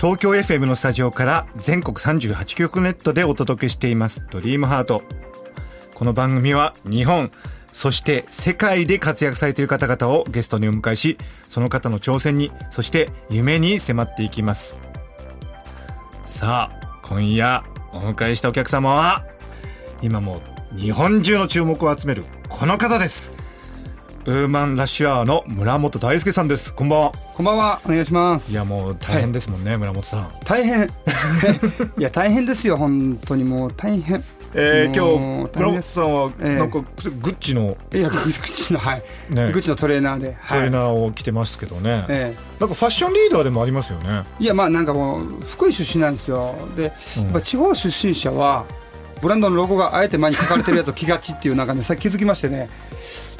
東京 FM のスタジオから全国38局ネットでお届けしています。ドリームハート。この番組は日本そして世界で活躍されている方々をゲストにお迎えしその方の挑戦にそして夢に迫っていきます。さあ今夜お迎えしたお客様は今も日本中の注目を集めるこの方です。ウーマンラッシュアワーの村本大輔さんですこんばんはこんばんは、お願いしますい。やもう大変ですもんね、村本さん大変。いや、大変ですよ、本当にもう大変。えー、今日村本さんはええなんかグッチのいや、グッチの、はい。ねグッチのトレーナーで。ー。トレーナーを着てますけどね、えなんかファッションリーダーでもありますよねえいや、まあなんかもう、福井出身なんですよ。で、うん地方出身者は、ブランドのロゴがあえて前に書かれてるやつを着がちっていう、なんかね、さっき気づきましてね。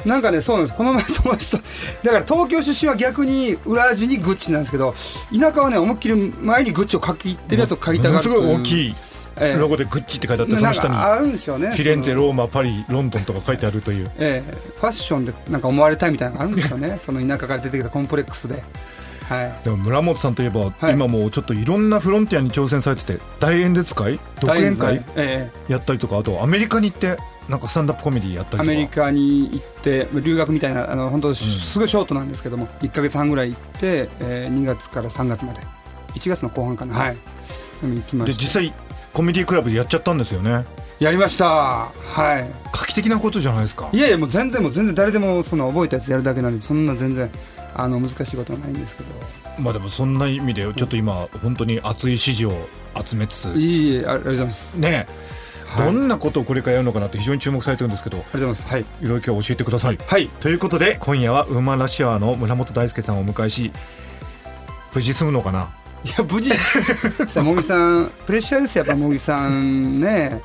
なんかね、そうなんです。この前友達と、だから東京出身は逆に裏地にグッチなんですけど、田舎はね、思いっきり前にグッチを書きってるやつを書いたがるすごい大いきいええ。ロゴでグッチって書いてあって、その下に。あるんですよね。フィレンツェローマパリロンドンとか書いてあるという。ええ、ファッションでなんか思われたいみたいなのがあるんですよね。その田舎から出てきたコンプレックスで、はい、でも村本さんといえば、はい。今もうちょっといろんなフロンティアに挑戦されてて大演説会？独演会？え。やったりとかあとアメリカに行ってなんかスタンダップコメディやったりとか。メリカに行って留学みたいなあの本当すごいショートなんですけども、1か月半ぐらい行って、えー、2月から3月まで。1月の後半かな。はい。行きました。で実際コメディクラブでやっちゃったんですよね。やりました。はい。画期的なことじゃないですか。いやいやもう全然もう全然誰でもその覚えたやつやるだけなんでそんな全然あの難しいことはないんですけど。まあでもそんな意味でちょっと今本当に熱い支持を集めつつ。いいありがとうございます。ねはい。どんなことをこれからやるのかなって非常に注目されてるんですけどありがとうございます。はい。いろいろ今日教えてください。はい。ということで今夜はウーマンラッシュアの村本大輔さんをお迎えし無事済むのかな？いや無事。さあ茂木さん。プレッシャーですよやっぱ茂木さんね。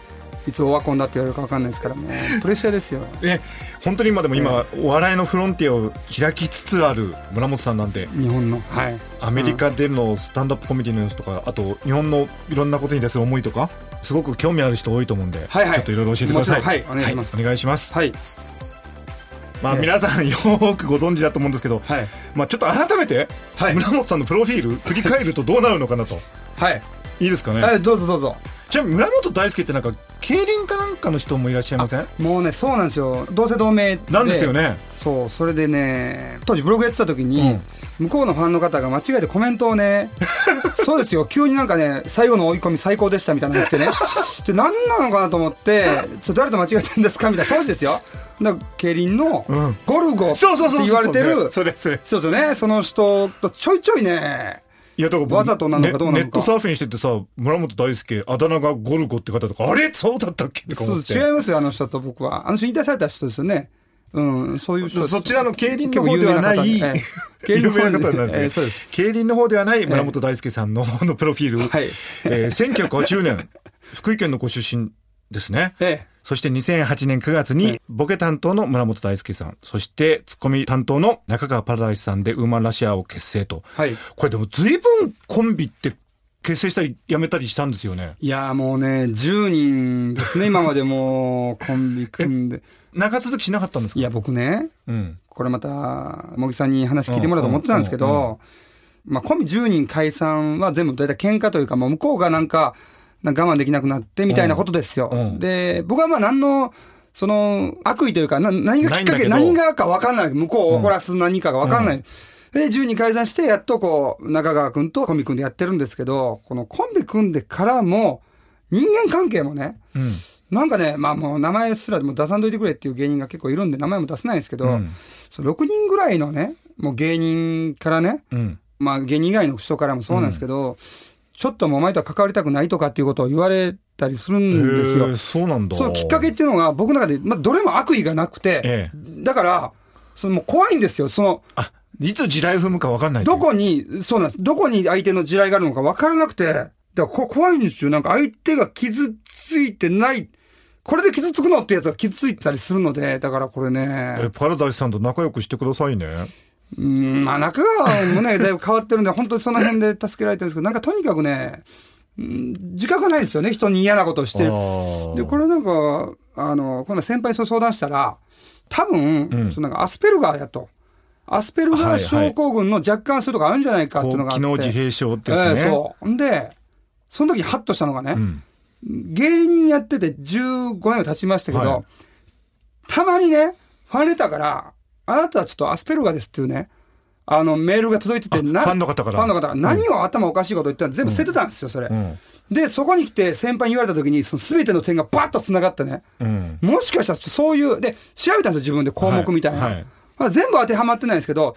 いつオワコンだって言われるか分かんないですからもう。プレッシャーですよ。ね本当に今でも今、お笑いのフロンティアを開きつつある村本さんなんで日本の。はい。アメリカでのスタンダップコメディの様子とかあと日本のいろんなことに対する思いとか？すごく興味ある人多いと思うんで、はいはい。ちょっといろいろ教えてください。はいお願いします。はいお願いします、はい。まあ、ええ。皆さんよーくご存知だと思うんですけど、はい。まあ、ちょっと改めてはい。村本さんのプロフィール振り返るとどうなるのかなと。はい。いいですかね、はいどうぞどうぞ。ちなみに村本大輔ってなんか競輪かなんかの人もいらっしゃいません？もうねそうなんですよ。同姓同名で。なんですよねそうそれでね当時ブログやってた時に、向こうのファンの方が間違えてコメントをね そうですよ急になんかね最後の追い込み最高でしたみたいなのが来てね。で何なのかなと思ってそれ誰と間違えてんですか？みたいな当時ですよ。だ競輪のうん。ゴルゴってそうそうそうそう言われてるそうですよね。その人とちょいちょいねいやだから僕わざとなのかどうなのか。ネネットサーフィンしててさ村本大輔あだ名がゴルゴって方とかあれ？そうだったっけ？とか思って。違いますよあの人と僕は。あの人引退された人ですよねうんそういう人そちらの競輪の方ではない、方で。なんですね、ええそうです。競輪の方ではない村本大輔さんの方のプロフィール、はい。えー、1980年福井県のご出身ですね。ええ。そして2008年9月にボケ担当の村本大輔さん、そしてツッコミ担当の中川パラダイスさんでウーマンラシアを結成と。はい。これでも随分コンビって結成したりやめたりしたんですよね。いやーもうね、10人ですね、今までもうコンビ組んで。長続きしなかったんですか？いや、僕ね、うん。これまた、茂木さんに話聞いてもらおうと思ってたんですけうんうんうんど、まあコンビ10人解散は全部大体喧嘩というか、もう向こうがなんか、なんか我慢できなくなってみたいなことですよ。うんうんで、僕はまあ何の、その、悪意というか、な何がきっかけ、何がか分かんない。向こうを怒らす何かが分かんない。で、10人解散して、やっとこう、中川くんとコンビ組んでやってるんですけど、このコンビ組んでからも、人間関係もね、うん。なんかね、まあもう名前すらもう出さんといてくれっていう芸人が結構いるんで、名前も出せないんですけど、うんそう6人ぐらいのね、もう芸人からね、うん。まあ芸人以外の人からもそうなんですけど、ちょっともうお前とは関わりたくないとかっていうことを言われたりするへんですよ。ーそうなんだ。そのきっかけっていうのが僕の中で、まあどれも悪意がなくて、えだから、そのもう怖いんですよ。その、あ、いつ地雷踏むか分かんない。どこに、そうなんです。どこに相手の地雷があるのか分からなくて、だからこ怖いんですよ。なんか相手が傷ついてない。これで傷つくのってやつが傷ついてたりするので、だからこれえね、パラダイスさんと仲良くしてくださいね。うん、まあ中川もね、だいぶ変わってるんで、本当にその辺で助けられてるんですけど、なんかとにかくね、うん自覚がないですよね、人に嫌なことをしてる。で、これなんか、あの、この先輩と相談したら、多分、うんそのなんかアスペルガーやと。アスペルガー症候群の若干そういうとこあるんじゃないかっていうのがあって。高機能自閉症ですね。ええそう。んで、その時ハッとしたのがね、うん。芸人やってて15年経ちましたけど、はいたまにね、ファンレターから、あなたはちょっとアスペルガーですっていうね、あの、メールが届いてて、ファンの方からファンの方が何を頭おかしいこと言ったら全部捨ててたんですよ、それ。うん。で、そこに来て先輩に言われた時に、その全ての点がバッと繋がってね、うん。もしかしたらそういう、で、調べたんですよ、自分で項目みたいな。はいはいまあ、全部当てはまってないんですけど、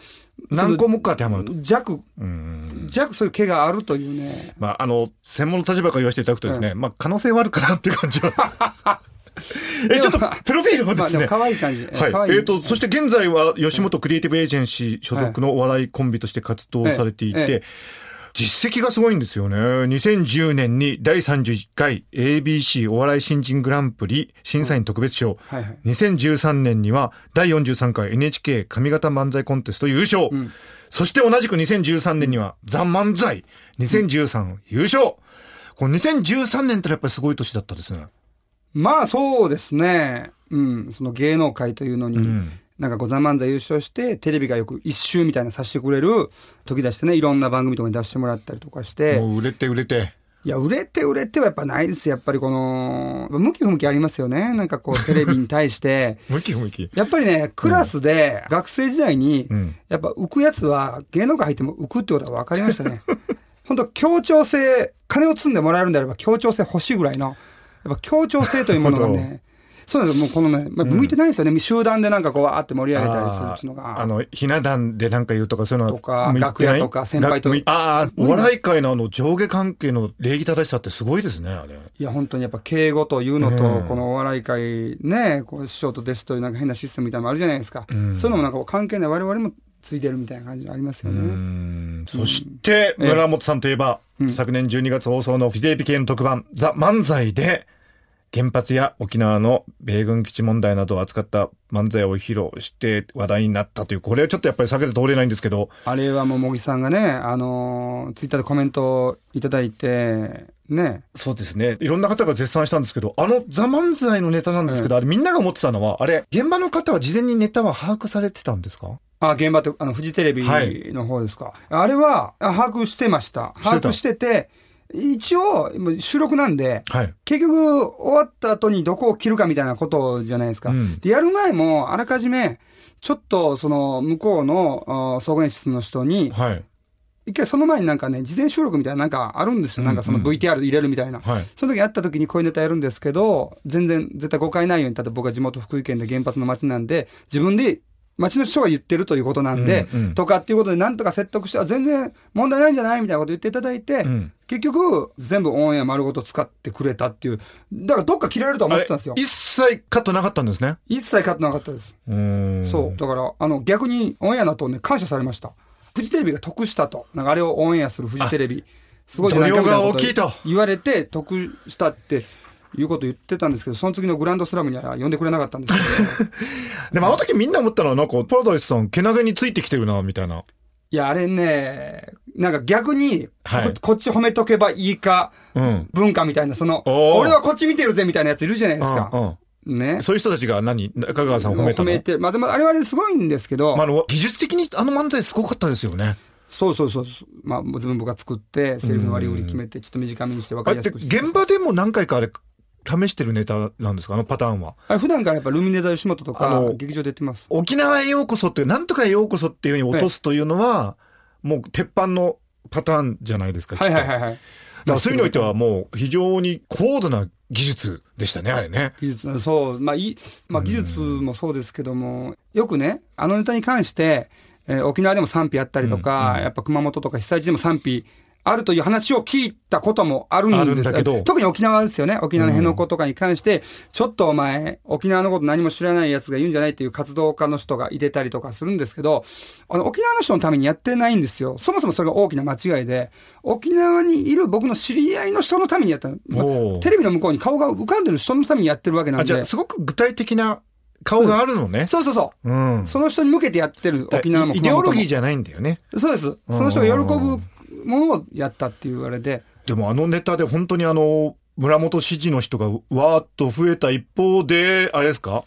何項目か当てはまると。弱、うん。弱そういう毛があるというね。まあ、あの、専門の立場から言わせていただくとですね、まあ、可能性はあるかなっていう感じは。え、ちょっと、プロフィールもですね。可愛い感じ。はい。えっ、と、そして現在は吉本クリエイティブエージェンシー所属のお笑いコンビとして活動されていて、実績がすごいんですよね。2010年に第31回 ABC お笑い新人グランプリ審査員特別賞。はいはい。2013年には第43回 NHK 上方漫才コンテスト優勝。んそして同じく2013年にはザ・漫才2013優勝。この2013年ってやっぱりすごい年だったですね。まあそうですね。うん。その芸能界というのに、んなんかこう、ザ・漫才優勝して、テレビがよく一周みたいなのさせてくれる時出してね、いろんな番組とかに出してもらったりとかして、もう売れて売れて。いや、売れて売れてはやっぱないですよ。やっぱりこの、向き不向きありますよね。なんかこう、テレビに対して。向き向き。やっぱりね、クラスで学生時代にうん、やっぱ浮くやつは芸能界入っても浮くってことは分かりましたね。本当協調性、金を積んでもらえるんであれば協調性欲しいぐらいの、やっぱ協調性というものがね、そうなんですよ。もうこのね、まあ、向いてないんですよね。集団でなんかこう、あって盛り上げたりするっていうのが。あの、ひな壇でなんか言うとかそういうのはとか楽屋とか先輩とが向いああ、お笑い界のあの上下関係の礼儀正しさってすごいですね、あれ。いや、本当にやっぱ敬語というのと、うんこのお笑い界ね、こう師匠と弟子というなんか変なシステムみたいなのもあるじゃないですか。んそういうのもなんか関係ない我々もついてるみたいな感じありますようね。んそして、ええ村本さんといえば、昨年12月放送のフジテレビ系の特番、ザ・漫才で、原発や沖縄の米軍基地問題などを扱った漫才を披露して話題になったという、これはちょっとやっぱり避けて通れないんですけど、あれはもう茂木さんがね、あのーツイッターでコメントをいただいて、ね、そうですね。いろんな方が絶賛したんですけど、あのザ・漫才のネタなんですけど、あれみんなが思ってたのは、あれ、現場の方は事前にネタは把握されてたんですか？あ、現場って、あの、フジテレビはい。の方ですか。あれは、あ把握してました。把握してて、一応、収録なんで、はい。結局、終わった後にどこを切るかみたいなことじゃないですか。うんで、やる前も、あらかじめ、ちょっと、その、向こうの、あ総合演出の人に、はい。一回その前になんかね、事前収録みたいななんかあるんですよ。なんかそのうん VTR 入れるみたいな。はい。その時会った時にこういうネタやるんですけど、全然絶対誤解ないように、例えば僕は地元福井県で原発の町なんで、自分で町の人が言ってるということなんで、うんうんとかっていうことでなんとか説得して、あ全然問題ないんじゃないみたいなこと言っていただいて、うん結局全部オンエア丸ごと使ってくれたっていう。だからどっか切られるとは思ってたんですよ。一切カットなかったんですね？一切カットなかったです。うそう。だから、あの、逆にオンエアの後ね、感謝されました。フジテレビが得したと。なんかあれをオンエアするフジテレビ。すごいじゃないかみたいなこと度量が大きいと言われて得したっていうこと言ってたんですけど、その次のグランドスラムには呼んでくれなかったんですけど。でもあの時みんな思ったのは、なんか、パラダイスさん、けなげについてきてるな、みたいな。いや、あれね、なんか逆に、はいここっち褒めとけばいいか、うん。文化みたいな、その、俺はこっち見てるぜみたいなやついるじゃないですか。うんうんね。そういう人たちが何中川さんを褒めたの？て。まあでもあれはあれですごいんですけど、まあ、あの、技術的にあの漫才すごかったですよね。そうそうそう。まあ自分僕が作って、セリフの割り振り決めて、ちょっと短めにして分かりやすくして。現場でも何回かあれ、試してるネタなんですか？あのパターンは。普段からやっぱルミネ座吉本とか劇場でやってます。沖縄へようこそっていう、なんとかへようこそっていうふうに落とすというのは、もう鉄板のパターンじゃないですか、はいはいい。はいはい。だからそういう意味においてはもう非常に高度な技術でしたね、あれね。技術、そう、まあいい、まあ技術もそうですけども、よくね、あのネタに関して、えー沖縄でも賛否あったりとか、やっぱ熊本とか被災地でも賛否あるという話を聞いたこともあるんですけど特に沖縄ですよね。沖縄の辺野古とかに関して、ちょっとお前、沖縄のこと何も知らない奴が言うんじゃないっていう活動家の人が入れたりとかするんですけど、あの、沖縄の人のためにやってないんですよ。そもそもそれが大きな間違いで、沖縄にいる僕の知り合いの人のためにやったの。まあテレビの向こうに顔が浮かんでる人のためにやってるわけなんで。すごく具体的な顔があるのね。そうそうそう。うん。その人に向けてやってる沖縄もイデオロギーじじゃないんだよね。ゃそうです。その人が喜ぶものをやったっていうあれで。でもあのネタで本当にあの、村本支持の人がわーっと増えた一方で、あれですか？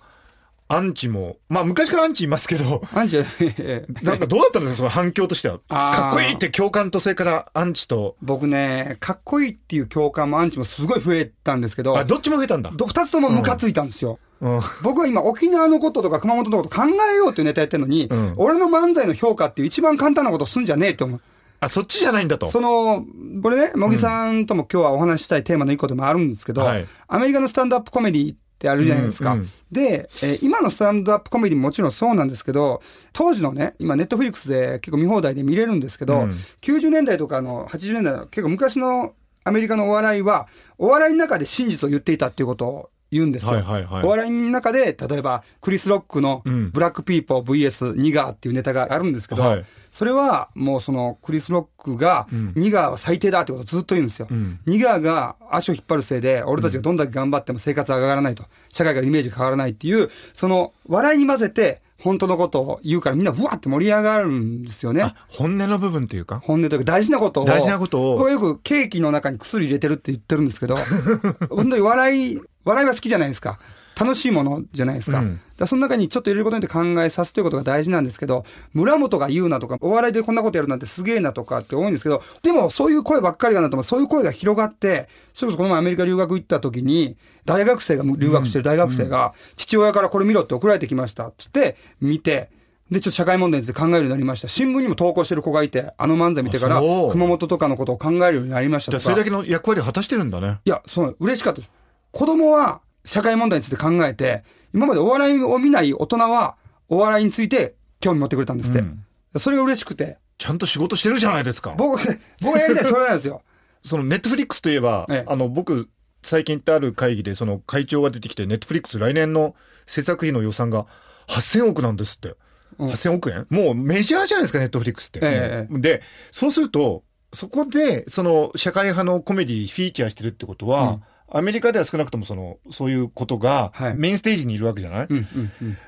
アンチも、まあ昔からアンチいますけど、アンチ、なんかどうだったんですか？その反響としては。かっこいいって共感とそれからアンチと、僕ね、かっこいいっていう共感もアンチもすごい増えたんですけど、あ、どっちも増えたんだ。ど二つともムカついたんですよ。うん。僕は今沖縄のこととか熊本のこと考えようっていうネタやってるのに、うん俺の漫才の評価っていう一番簡単なことすんじゃねえって思う。あ、そっちじゃないんだと。その、これね、茂木さんとも今日はお話ししたいテーマの一個でもあるんですけど、はいアメリカのスタンドアップコメディってあるじゃないですか。うんうんで、えー今のスタンドアップコメディももちろんそうなんですけど、当時のね、今ネットフリックスで結構見放題で見れるんですけど、うん90年代とかの80年代の結構昔のアメリカのお笑いは、お笑いの中で真実を言っていたっていうことを言うんですよ。はいはいはいお笑いの中で、例えば、クリス・ロックのうんブラック・ピーポー VS ニガーっていうネタがあるんですけど、はいそれはもうそのクリス・ロックがうんニガーは最低だってことをずっと言うんですよ。うんニガーが足を引っ張るせいで、俺たちがどんだけ頑張っても生活は上がらないと。社会がイメージが変わらないっていう、その笑いに混ぜて本当のことを言うからみんなうわって盛り上がるんですよねあ。本音の部分っていうか？本音というか大事なことを。大事なことを僕はよくケーキの中に薬入れてるって言ってるんですけど、本当に笑い、笑いは好きじゃないですか。楽しいものじゃないですか。うんだその中にちょっと入れることによって考えさすということが大事なんですけど、村本が言うなとか、お笑いでこんなことやるなんてすげえなとかって多いんですけど、でもそういう声ばっかりがなと思うそういう声が広がって、それこそこの前アメリカ留学行った時に、大学生が、留学してる大学生が、父親からこれ見ろって送られてきましたって言って、見て、で、ちょっと社会問題について考えるようになりました。新聞にも投稿してる子がいて、あの漫才見てから熊本とかのことを考えるようになりましたとか。じゃあそれだけの役割を果たしてるんだね。いや、そう、嬉しかったです。子供は社会問題について考えて、今までお笑いを見ない大人は、お笑いについて興味持ってくれたんですって。うんそれが嬉しくて。ちゃんと仕事してるじゃないですか。僕、僕がやりたいそれなんですよ。そのネットフリックスといえば、ええあの僕最近行ってある会議でその会長が出てきてネットフリックス来年の制作費の予算が8000億なんですって。うん8000億円？もうメジャーじゃないですかネットフリックスって。ええでそうするとそこでその社会派のコメディフィーチャーしてるってことは、アメリカでは少なくともそのそういうことがはいメインステージにいるわけじゃない、うん、うん、うん。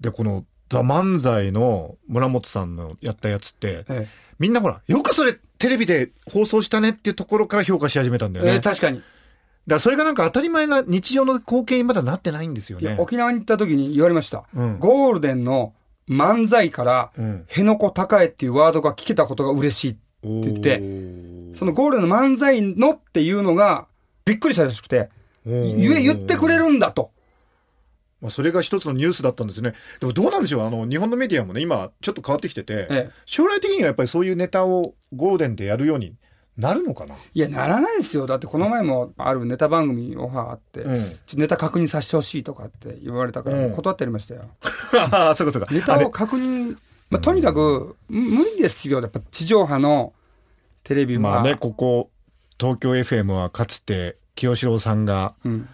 でこの「ザ・漫才の村本さんのやったやつってえみんなほらよくそれテレビで放送したねっていうところから評価し始めたんだよね。ええ確かに。だからそれがなんか当たり前な日常の光景にまだなってないんですよね。沖縄に行った時に言われました。うんゴールデンの漫才から、うん辺野古高えっていうワードが聞けたことが嬉しい。言ってそのゴールデンの漫才のっていうのがびっくりしたらしくて、言え、言ってくれるんだと。まあ、それが一つのニュースだったんですね。でもどうなんでしょう？あの、日本のメディアもね、今ちょっと変わってきてて、ええ将来的にはやっぱりそういうネタをゴールデンでやるようになるのかな、いや、ならないですよ。だってこの前もあるネタ番組オファーあって、うんネタ確認させてほしいとかって言われたからうん断ってやりましたよ。ああ、そうかそうか。ネタを確認、まあ、とにかく、む無理ですよ。やっぱ地上波のテレビは。まあね、ここ、東京 FM はかつて清志郎さんがうん。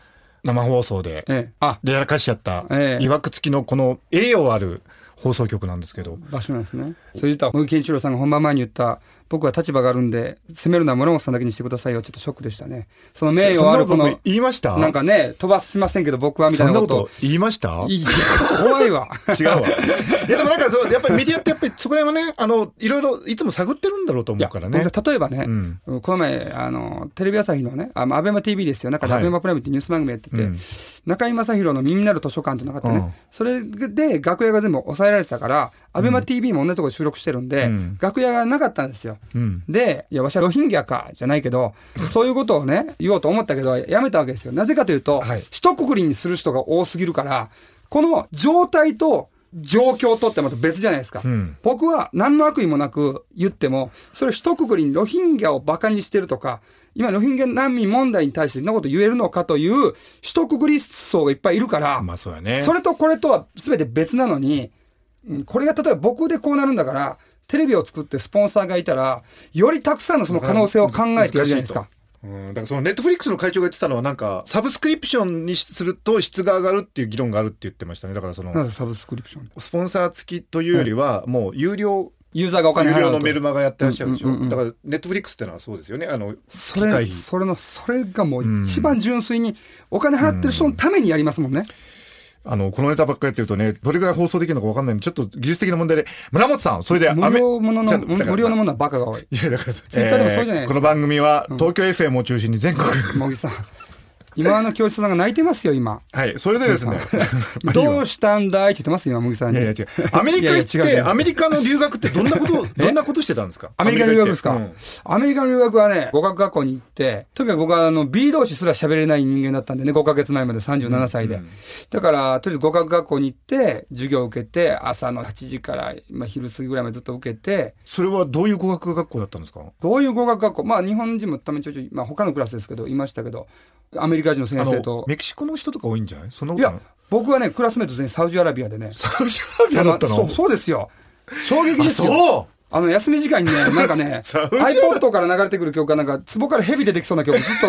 生放送で、ええ。あ、でやらかしちゃった、ええいわくつきのこの栄誉ある放送局なんですけど、場所なんですね。それで言ったら、茂木健一郎さんが本番前に言った、僕は立場があるんで、責めるのは村本さんだけにしてくださいよ。ちょっとショックでしたね。その名誉あるこの言いました？なんかね、飛ばしませんけど僕はみたいなことこと言いました？いや怖いわ。違うわ。いやでもなんかそう、やっぱりメディアってやっぱりそこら辺はね、あの、いろいろいつも探ってるんだろうと思うからね。僕例えばね、うんこの前、あの、テレビ朝日のね、あアベマ TV ですよ。中ではいアベマプライムってニュース番組やってて、うん中居正広の耳になる図書館っていうのがあってね、うんそれで楽屋が全部抑えられてたから、アベマ TV も同じところで収録してるんで、うん楽屋がなかったんですよ。うん。で、いや、わしはロヒンギャか、じゃないけど、そういうことをね、言おうと思ったけど、やめたわけですよ。なぜかというと、はい一括りにする人が多すぎるから、この状態と状況とってまた別じゃないですか。うん僕は何の悪意もなく言っても、それ一括りにロヒンギャをバカにしてるとか、今ロヒンギャ難民問題に対してそんなこと言えるのかという一括り層がいっぱいいるから、まあそうやね。それとこれとは全て別なのに、うんこれが例えば僕でこうなるんだから、テレビを作ってスポンサーがいたら、よりたくさんのその可能性を考えてやるじゃないですか。うん、だからそのネットフリックスの会長が言ってたのはなんかサブスクリプションにすると質が上がるっていう議論があるって言ってましたね。だからそのサブスクリプション？スポンサー付きというよりはもう有料ユーザーがお金有払うと。料のメルマガやってらっしゃるでしょ、うんうんうんうん。だからネットフリックスってのはそうですよね。あのそれ機械費。それのそれがもう一番純粋にお金払ってる人のためにやりますもんね。あのこのネタばっかりやってるとねどれぐらい放送できるのか分かんないんでちょっと技術的な問題で村本さんそれで無料ものの無料のものはバカが多い。いやだから、Twitter でもそうじゃないですかこの番組は東京 FM を中心に全国、茂木さん。今あの教室さんが泣いてますよ今。はいそれでですね。どようしたんだいって言ってますよ今茂木さんに。いやいや違う。アメリカ行ってアメリカの留学ってどんなこと どんなことしてたんですか？アメリカの留学ですか、アメリカの留学はね、語学学校に行って、とにかく僕はあの B 同士すら喋れない人間だったんでね、5ヶ月前まで37歳で。だから、とりあえず語学学校に行って、授業を受けて、朝の8時から、まあ、昼過ぎぐらいまでずっと受けて、それはどういう語学学校だったんですか？どういう語学学校、まあ日本人もたまにちょいちょい、まあ他のクラスですけど、いましたけど、アメリカ人の先生と。メキシコの人とか多いんじゃない？そんない？や、僕はね、クラスメート全員サウジアラビアでね。サウジアラビアだったの？そうそうですよ。衝撃あですよ。そう？あの、休み時間にね、なんかね、iPod から流れてくる曲が、なんか、壺から蛇出てきそうな曲ずっと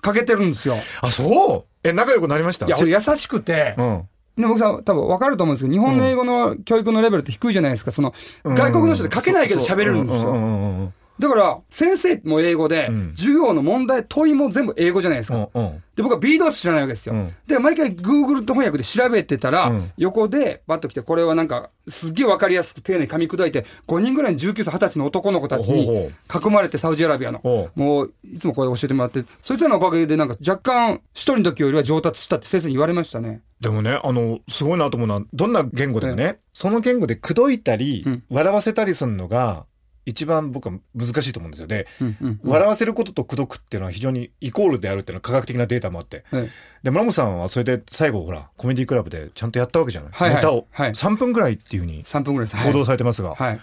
かけてるんですよ。あそう？え仲良くなりました？いや、せ俺優しくて、うんで僕さん多分分かると思うんですけど、日本の英語の教育のレベルって低いじゃないですか。その、外国の人で書けないけど喋れるんですよ。だから、先生も英語で、ん授業の問題、問いも全部英語じゃないですか。うんうんで、僕は B 動詞知らないわけですよ。うんで、毎回 Google と翻訳で調べてたら、うん横でバッと来て、これはなんか、すっげえわかりやすく丁寧に噛み砕いて、5人ぐらいの19歳、20歳の男の子たちに囲まれて、サウジアラビアのほ。もう、いつもこれ教えてもらって、そいつらのおかげでなんか若干、一人の時よりは上達したって先生に言われましたね。でもね、あの、すごいなと思うのは、どんな言語でもね、その言語で口説いたり、うん笑わせたりするのが、一番僕は難しいと思うんですよ。で、うんうん笑わせることと口説くっていうのは非常にイコールであるっていうのは科学的なデータもあって。はいで、村本さんはそれで最後、ほら、コメディクラブでちゃんとやったわけじゃない、はいはいネタを。はい3分ぐらいっていうふうに3分ぐらい報道されてますが。はい。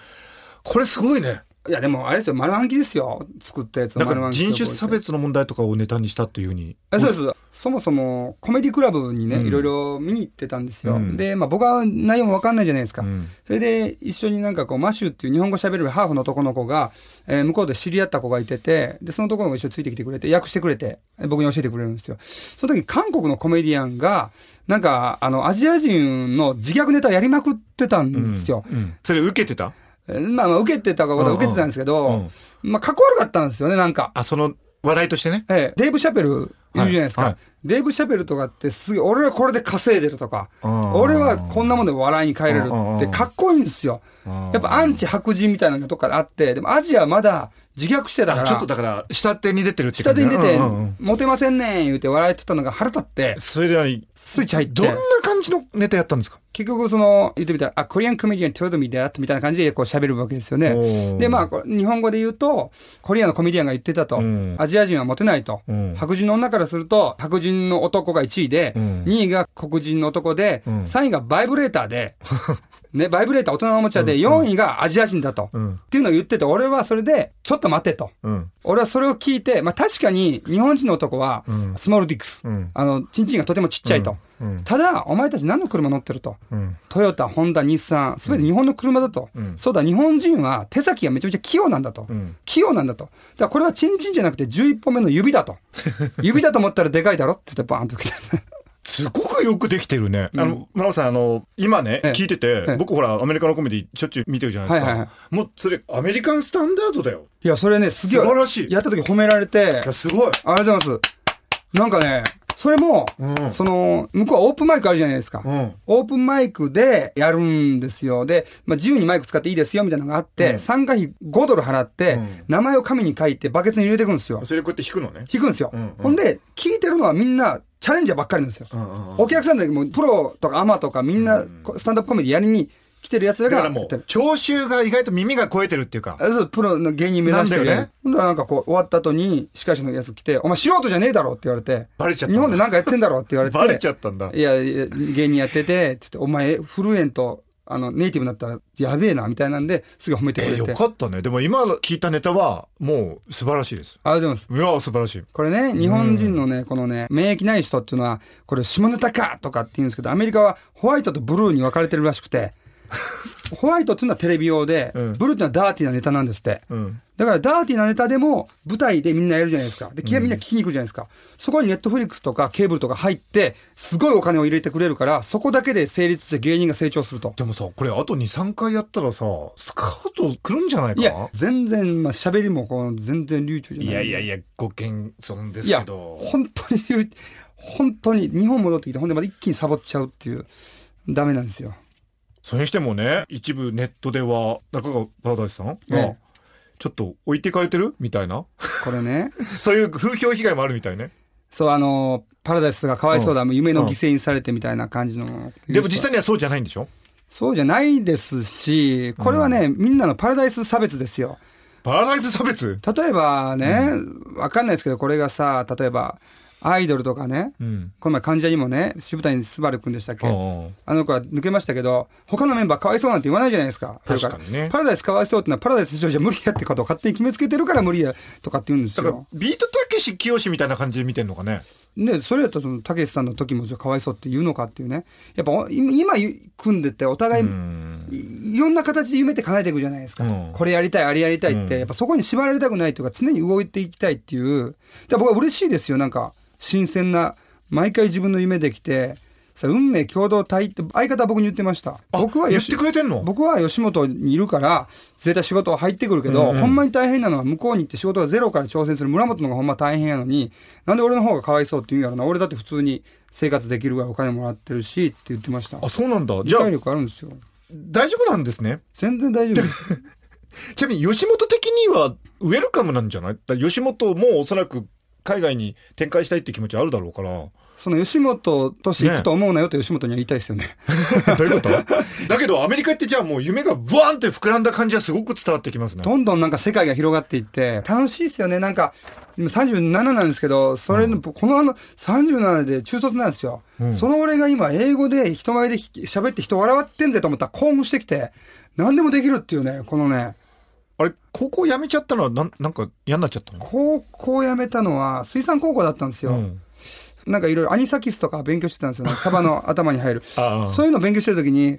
これすごいね。いや、でもあれですよ、丸暗記ですよ。作ったやつをなん丸暗記か人種差別の問題とかをネタにしたっていうふうに。えそうです。そもそもコメディクラブにね、うんいろいろ見に行ってたんですよ。うんで、まあ僕は内容もわかんないじゃないですか。うんそれで一緒になんかこう、マシューっていう日本語喋れるハーフの男の子が、えー向こうで知り合った子がいてて、で、その男の子が一緒についてきてくれて、訳してくれて、え僕に教えてくれるんですよ。その時韓国のコメディアンが、なんか、あの、アジア人の自虐ネタやりまくってたんですよ。うんそれ受けてた？えーまあまあ、受けてたことは受けてたんですけど、うん。まあ、かっこ悪かったんですよね、なんか。あ、その話題としてね？ええ、デーブ・シャペルいるじゃないですか。はい。はい。デーブ・シャペルとかってすげえ、俺はこれで稼いでるとか、うん。俺はこんなもんで笑いに変えれるってかっこいいんですよ。やっぱアンチ白人みたいなのがどっかであって、でもアジアはまだ自虐してたから、あちょっとだから、下手に出てるって下手に出て、うんうんうん。モテませんねん言うて笑えてたのが腹立って、それでは、スイッチ入って。どんな、感じのネタやったんですか？結局その、言ってみたら、あ、コリアンコメディアントヨドミであってみたいな感じでこう喋るわけですよね。で、まあ、日本語で言うと、コリアンのコメディアンが言ってたと、うん。アジア人はモテないと、うん。白人の女からすると、白人の男が1位で、うん。2位が黒人の男で、うん。3位がバイブレーターで、ね、バイブレーター大人のおもちゃで、4位がアジア人だと。うんっていうのを言ってて、俺はそれで、ちょっと待てと。うん。俺はそれを聞いて、まあ確かに日本人の男はうん、スモールディックス。うんあの、チンチンがとてもちっちゃいと。うんただ、お前たち何の車乗ってると？うん。トヨタ、ホンダ、日産、すべて日本の車だと、うんそうだ、日本人は手先がめちゃめちゃ器用なんだと。うん器用なんだと。だからこれはチンチンじゃなくて11本目の指だと。指だと思ったらでかいだろって言ってバーンと来て。すごくよくできてるね。あの、村尾さん、あの、今ね、ええ聞いてええ、て僕ほら、アメリカのコメディしょっちゅう見てるじゃないですか。もう、それ、アメリカンスタンダードだよ。いや、それね、すげえ。素晴らしいやった時褒められて、いや、すごい。ありがとうございます。なんかね、それも、うんその、向こうはオープンマイクあるじゃないですか。うんオープンマイクでやるんですよ。で、まあ、自由にマイク使っていいですよみたいなのがあって、うん参加費5ドル払って、うん名前を紙に書いてバケツに入れていくんですよ。それでこうやって弾くのね。弾くんですよ。ほんで、聞いてるのはみんなチャレンジャーばっかりなんですよ。うんうんうんお客さんだけもうプロとかアマとかみんなこスタンダップコメディやりに来てる奴らだからもうがやってる、聴衆が意外と耳が超えてるっていうか。あそうプロの芸人目指してるねなんだよね。ほんだらなんかこう終わった後に司会者のやつ来て、お前素人じゃねえだろって言われて、バレちゃった日本でなんかやってんだろって言われて、バレちゃったんだ。いや、いや芸人やってて、って言って、お前フルエント、あの、ネイティブになったらやべえな、みたいなんで、すぐ褒めてくえーれて。よかったね。でも今聞いたネタは、もう素晴らしいです。ありがとうございます。いや、素晴らしい。これね、日本人のね、このね、免疫ない人っていうのは、これ下ネタかとかって言うんですけど、アメリカはホワイトとブルーに分かれてるらしくて、ホワイトっていうのはテレビ用で、うんブルーっていうのはダーティーなネタなんですって。うんだからダーティーなネタでも舞台でみんなやるじゃないですか。で、みんな聞きに行くじゃないですか。そこにネットフリックスとかケーブルとか入って、すごいお金を入れてくれるから、そこだけで成立して芸人が成長すると。でもさこれあと23回やったらさスカウト来るんじゃないか？いや、全然、まあ、喋りもこう、全然流暢じゃない。いやいやいやご謙遜ですいやけど本当に本当に日本戻ってきて、ほんでまた一気にサボっちゃうっていう、ダメなんですよ。それにしてもね一部ネットでは中川パラダイスさんが、ええちょっと置いていかれてる？みたいな。これね。そういう風評被害もあるみたいね。そう、あの、パラダイスがかわいそうだ、うん。夢の犠牲にされてみたいな感じの。でも実際にはそうじゃないんでしょ？そうじゃないですし、これはね、みんなのパラダイス差別ですよ。パラダイス差別？例えばね、わかんないですけど、これがさ、例えば、アイドルとかね、うん。この前患者にもね、渋谷昴君でしたっけ、うんあの子は抜けましたけど、他のメンバーかわいそうなんて言わないじゃないですか。確かにね。パラダイスかわいそうってのはパラダイス上じゃ無理やってことを勝手に決めつけてるから無理やとかって言うんですだからよ。ビートたけし清みたいな感じで見てんのかねで、それやったらその、たけしさんの時もじゃあかわいそうって言うのかっていうね。やっぱお今今組んでてお互い、うんいいろんな形で夢って叶えていくじゃないですか。うんこれやりたい、あれやりたいって、うんやっぱそこに縛られたくないというか、常に動いていきたいっていう。で僕は嬉しいですよ、なんか、新鮮な、毎回自分の夢できて、さ運命共同体って相方は僕に言ってました。あ僕は言ってくれてんの？僕は吉本にいるから、絶対仕事は入ってくるけど、うんうんほんまに大変なのは向こうに行って仕事がゼロから挑戦する村本の方がほんま大変やのに、なんで俺の方がかわいそうって言うんやろな。俺だって普通に生活できるぐらいお金もらってるしって言ってました。あそうなんだ理じゃあ解力あるんですよ。大丈夫なんですね？全然大丈夫。ちなみに吉本的にはウェルカムなんじゃない？吉本もおそらく海外に展開したいって気持ちあるだろうからその吉本として行くと思うなよと吉本には言いたいですよね。どういうこと？だけどアメリカってじゃあもう夢がブワーンって膨らんだ感じはすごく伝わってきますねどんどんなんか世界が広がっていって、楽しいですよね。なんか、今37なんですけど、それの、このあの37で中卒なんですよ。うんその俺が今英語で人前でひ喋って人笑ってんぜと思ったら興奮してきて、何でもできるっていうね、このね、あれ高校辞めちゃったのはなんなんか嫌になっちゃったの？高校辞めたのは水産高校だったんですよ。うんなんかいろいろアニサキスとか勉強してたんですよね。サバの頭に入る。そういうのを勉強してる時に、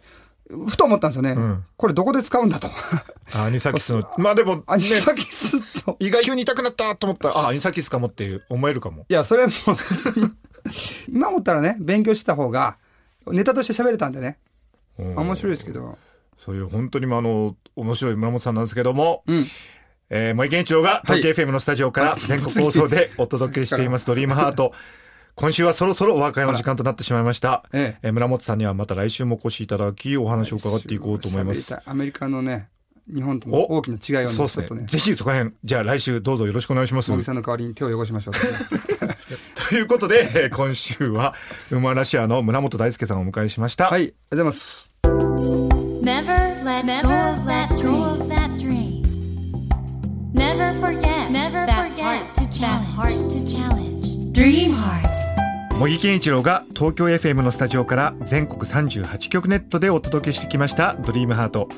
ふと思ったんですよね。んこれどこで使うんだと。あアニサキスのまあでもねアニサキスと。意外急に痛くなったと思ったらあアニサキスかもって思えるかもいや、それも 今思ったらね、勉強した方が、ネタとして喋れたんでね、面白いですけど。そういう本当にもあの面白い村本さんなんですけども、うん。えー、森健一郎が東京 FM のスタジオからはい。全国放送で お届けしています「ドリームハート。今週はそろそろお別れの時間となってしまいました、ええ。えー村本さんにはまた来週もお越しいただきお話を伺っていこうと思います。アメリカのね、日本との大きな違いをね、そうですね。ね、ぜひそこら辺じゃあ来週どうぞよろしくお願いします。茂木さんの代わりに手を汚しましょう。ということで、えー今週は馬ラシアの村本大輔さんをお迎えしました、はい、ありがとうございます。Never let go of that go of that dream. Never forget, never that forget heart to that heart to challenge. Dream heart. 茂木健一郎が東京 FM のスタジオから全国38局ネットでお届けしてきました「ドリームハート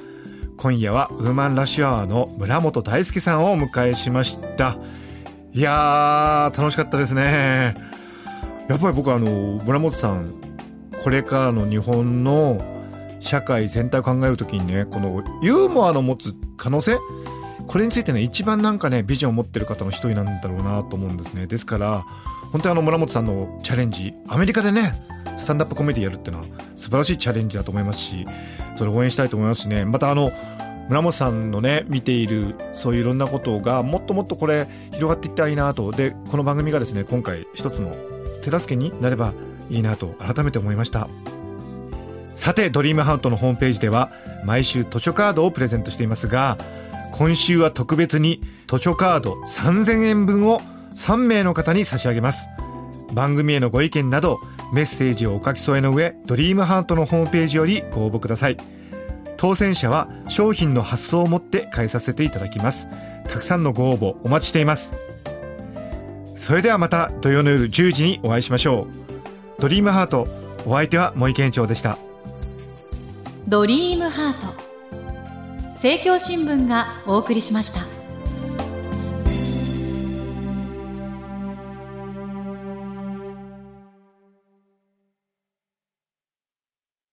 今夜はウーマンラッシュアワーの村本大輔さんをお迎えしましたいやー楽しかったですねやっぱり僕あの村本さんこれからの日本の社会全体を考えるときにねこのユーモアの持つ可能性？これについてね一番なんかねビジョンを持ってる方の一人なんだろうなと思うんですね。ですから本当にあの村本さんのチャレンジアメリカでねスタンダップコメディやるっていうのは素晴らしいチャレンジだと思いますしそれ応援したいと思いますしね。またあの村本さんのね見ているそういういろんなことがもっともっとこれ広がっていったらいいなと。でこの番組がですね今回一つの手助けになればいいなと改めて思いました。さてドリームハートのホームページでは毎週図書カードをプレゼントしていますが今週は特別に図書カード3000円分を3名の方に差し上げます。番組へのご意見などメッセージをお書き添えの上ドリームハートのホームページよりご応募ください。当選者は商品の発送をもって返させていただきます。たくさんのご応募お待ちしています。それではまた土曜の夜10時にお会いしましょう。ドリームハートお相手は森健一郎でした。ドリームハート。政教新聞がお送りしました。